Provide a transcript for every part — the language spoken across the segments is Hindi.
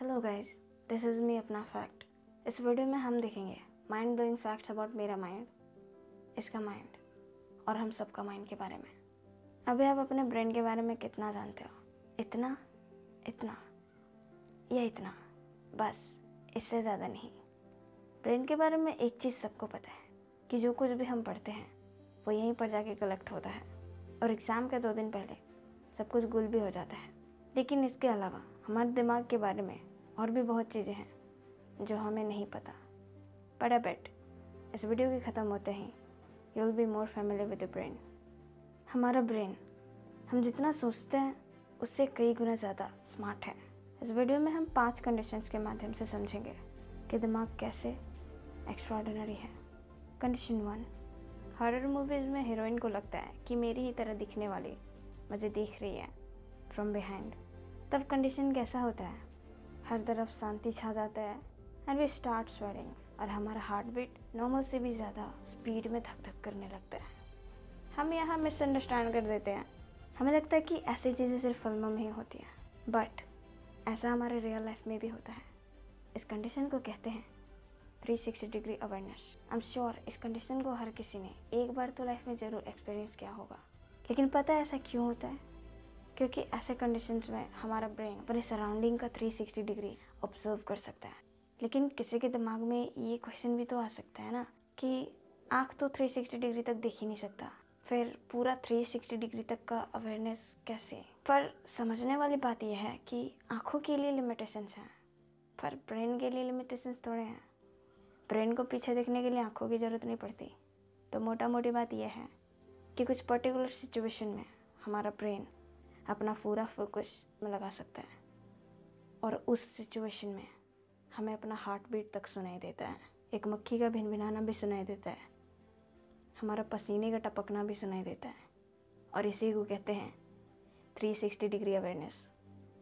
Hello guys this is me अपना फैक्ट इस वीडियो में हम देखेंगे माइंड ब्लोइंग फैक्ट्स अबाउट मेरा माइंड इसका माइंड और हम सबका माइंड के बारे में। अभी आप अपने ब्रेन के बारे में कितना जानते हो? इतना? इतना? या इतना? बस, इससे ज़्यादा नहीं। ब्रेन के बारे में एक चीज़ सबको पता है, कि जो कुछ भी हम पढ़ते हैं, वो यहीं पर जाके कलेक्ट होता है। और एग्ज़ाम के दो दिन पहले सब कुछ गुल भी हो जाता है। लेकिन इसके अलावा हमारे दिमाग के बारे में और भी बहुत चीज़ें हैं, जो हमें नहीं पता। बट अ बेट इस वीडियो के ख़त्म होते ही you will be more family with brain हमारा ब्रेन हम जितना सोचते हैं, उससे कई गुना ज़्यादा स्मार्ट है। इस वीडियो में हम पाँच कंडीशंस के माध्यम से समझेंगे कि दिमाग कैसे एक्स्ट्रॉर्डिनरी है। कंडीशन वन हॉरर मूवीज़ में हीरोइन को लगता है कि मेरी ही तरह दिखने वाली मुझे देख रही है फ्रॉम बिहाइंड तब कंडीशन कैसा होता है? हर तरफ़ शांति छा जाता है एंड वी स्टार्ट स्वेटिंग और हमारा हार्ट बीट नॉर्मल से भी ज़्यादा स्पीड में धक धक करने लगता है। हम यहाँ मिसअंडरस्टैंड कर देते हैं। हमें लगता है कि ऐसी चीज़ें सिर्फ़ फ़िल्मों में ही होती हैं बट ऐसा हमारे रियल लाइफ में भी होता है। इस कंडीशन को कहते हैं 360 degree awareness I am sure इस कंडीशन को हर किसी ने एक बार तो लाइफ में ज़रूर एक्सपीरियंस किया होगा। लेकिन पता है ऐसा क्यों होता है? क्योंकि ऐसे कंडीशंस में हमारा ब्रेन अपने सराउंडिंग का 360 डिग्री ऑब्ज़र्व कर सकता है। लेकिन किसी के दिमाग में ये क्वेश्चन भी तो आ सकता है ना कि आँख तो 360 डिग्री तक देख ही नहीं सकता। फिर पूरा 360 डिग्री तक का अवेयरनेस कैसे? पर समझने वाली बात यह है कि आँखों के लिए लिमिटेशंस हैं, पर ब्रेन के लिए लिमिटेशंस थोड़े हैं। ब्रेन को पीछे देखने के लिए आँखों की ज़रूरत नहीं पड़ती। तो मोटा मोटी बात यह है कि कुछ पर्टिकुलर सिचुएशन में हमारा ब्रेन अपना पूरा फोकस में लगा सकता है। और उस सिचुएशन में हमें अपना हार्ट बीट तक सुनाई देता है। एक मक्खी का भिन भिनाना भी सुनाई देता है। हमारा पसीने का टपकना भी सुनाई देता है। और इसी को कहते हैं 360 degree awareness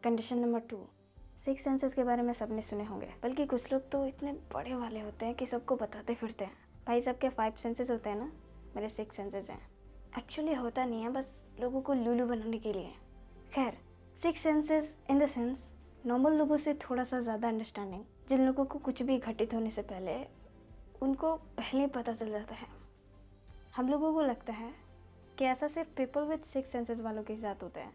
condition number two six senses के बारे में सबने सुने होंगे। बल्कि कुछ लोग तो इतने बड़े वाले होते हैं कि सबको बताते फिरते हैं। भाई सबके फाइव सेंसेस होते हैं ना? मेरे सिक्स सेंसेस हैं। एक्चुअली होता नहीं है, बस लोगों को लूलू बनाने के लिए। खैर six senses in the sense normal लोगों से थोड़ा सा ज़्यादा अंडरस्टैंडिंग जिन लोगों को कुछ भी घटित होने से पहले, उनको पहले पता चल जाता है। हम लोगों को लगता है कि ऐसा सिर्फ़ पीपल विद सिक्स सेंसेस वालों के साथ होता है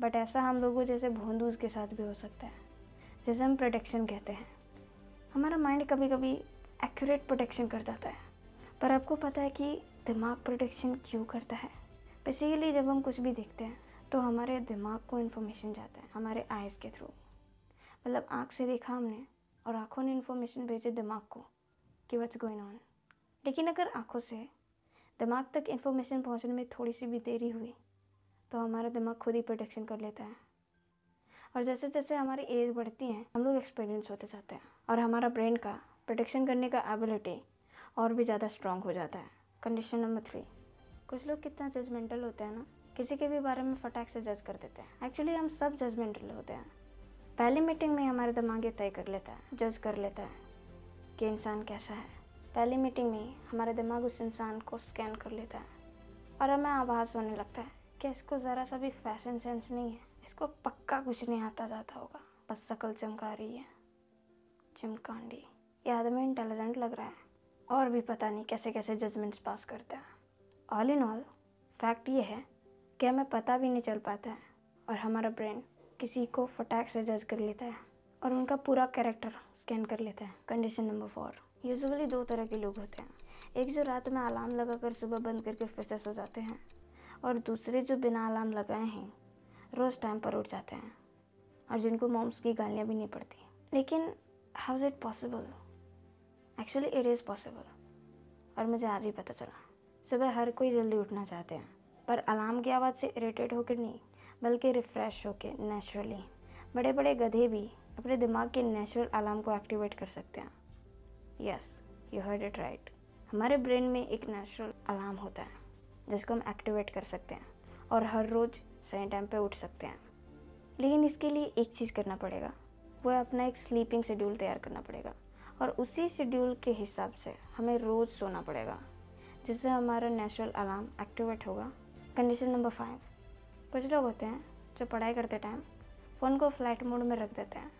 बट ऐसा हम लोगों जैसे भोंदूज के साथ भी हो सकता है, जैसे हम प्रोटेक्शन कहते हैं। हमारा माइंड कभी कभी एक्यूरेट प्रोटेक्शन कर जाता है, पर आपको पता है कि दिमाग प्रोटेक्शन क्यों करता है? बेसिकली जब हम कुछ भी देखते हैं तो हमारे दिमाग को इन्फॉर्मेशन जाता है, हमारे आइज़ के थ्रू मतलब आँख से देखा हमने और आँखों ने इन्फॉर्मेशन भेजे दिमाग को कि वट्स गोइंग ऑन लेकिन अगर आँखों से दिमाग तक इन्फॉर्मेशन पहुँचने में थोड़ी सी भी देरी हुई तो हमारा दिमाग खुद ही प्रोटेक्शन कर लेता है। और जैसे जैसे हमारी एज बढ़ती है, हम लोग एक्सपीरियंस होते जाते हैं और हमारा ब्रेन का प्रोटेक्शन करने का एबिलिटी और भी ज़्यादा स्ट्रॉन्ग हो जाता है। कंडीशन नंबर थ्री कुछ लोग कितना जजमेंटल होते हैं ना? किसी के भी बारे में फटाक से जज कर देते हैं। एक्चुअली हम सब जजमेंटल होते हैं। पहली मीटिंग में हमारे दिमाग ये तय कर लेता है जज कर लेता है कि इंसान कैसा है। पहली मीटिंग में हमारा दिमाग उस इंसान को स्कैन कर लेता है और हमें आभास होने लगता है कि इसको ज़रा सा भी फ़ैशन सेंस नहीं है। इसको पक्का कुछ नहीं आता जाता होगा। बस शकल चमका रही है। चिमकांडी। ये आदमी इंटेलिजेंट लग रहा है और भी पता नहीं कैसे कैसे जजमेंट्स पास करता है। ऑल इन ऑल फैक्ट ये है कि हमें पता भी नहीं चल पाता है? और हमारा ब्रेन किसी को फटैक से जज कर लेता है और उनका पूरा कैरेक्टर स्कैन कर लेता है कंडीशन नंबर फोर यूजुअली दो तरह के लोग होते हैं। एक जो रात में अलार्म लगाकर सुबह बंद करके फिर से सो जाते हैं और दूसरे जो बिना अलार्म लगाए हैं, रोज़ टाइम पर उठ जाते हैं और जिनको मोम्स की गालियाँ भी नहीं पड़ती। लेकिन how is it possible actually it is possible और मुझे आज ही पता चला। सुबह हर कोई जल्दी उठना चाहते हैं। पर अलार्म की आवाज़ से इरिटेट होकर नहीं, बल्कि रिफ़्रेश होकर नेचुरली बड़े बड़े गधे भी अपने दिमाग के नेचुरल अलार्म को एक्टिवेट कर सकते हैं। Yes you heard it right हमारे ब्रेन में एक नेचुरल अलार्म होता है, जिसको हम एक्टिवेट कर सकते हैं और हर रोज़ सही टाइम पे उठ सकते हैं। लेकिन इसके लिए एक चीज़ करना पड़ेगा, वो है अपना एक स्लीपिंग शेड्यूल तैयार करना पड़ेगा और उसी शेड्यूल के हिसाब से हमें रोज़ सोना पड़ेगा, जिससे हमारा नेचुरल अलार्म एक्टिवेट होगा। Condition number five. कुछ लोग होते हैं जो पढ़ाई करते टाइम फ़ोन को फ़्लाइट मोड में रख देते हैं,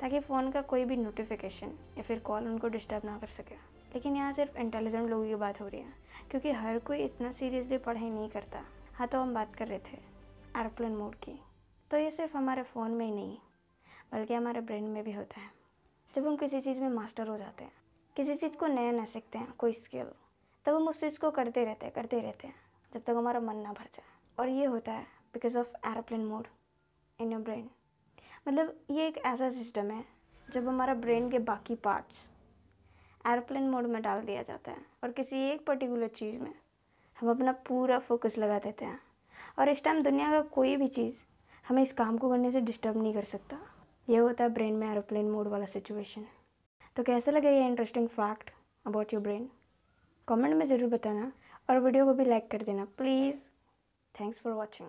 ताकि फ़ोन का कोई भी नोटिफिकेशन या फिर कॉल उनको डिस्टर्ब ना कर सके। लेकिन यहाँ सिर्फ़ इंटेलिजेंट लोगों की बात हो रही है, क्योंकि हर कोई इतना सीरियसली पढ़ाई नहीं करता। हाँ तो हम बात कर रहे थे एरोप्लेन मोड की। तो ये सिर्फ़ हमारे फ़ोन में ही नहीं, बल्कि हमारे ब्रेन में भी होता है। जब हम किसी चीज़ में मास्टर हो जाते हैं, किसी चीज़ को नया नया सीखते हैं, कोई स्किल तब हम उस चीज़ को करते रहते हैं, करते रहते हैं। जब तक हमारा मन ना भर जाए। और ये होता है because of aeroplane mode in your brain मतलब ये एक ऐसा सिस्टम है, जब हमारा ब्रेन के बाकी पार्ट्स एरोप्लेन मोड में डाल दिया जाता है, और किसी एक पर्टिकुलर चीज़ में हम अपना पूरा फोकस लगा देते हैं। और इस टाइम दुनिया का कोई भी चीज़ हमें इस काम को करने से डिस्टर्ब नहीं कर सकता। यह होता है ब्रेन में एरोप्लेन मोड वाला सिचुएशन तो कैसा लगे ये interesting fact about your brain comment में ज़रूर बताना। और वीडियो को भी लाइक कर देना। Please thanks for watching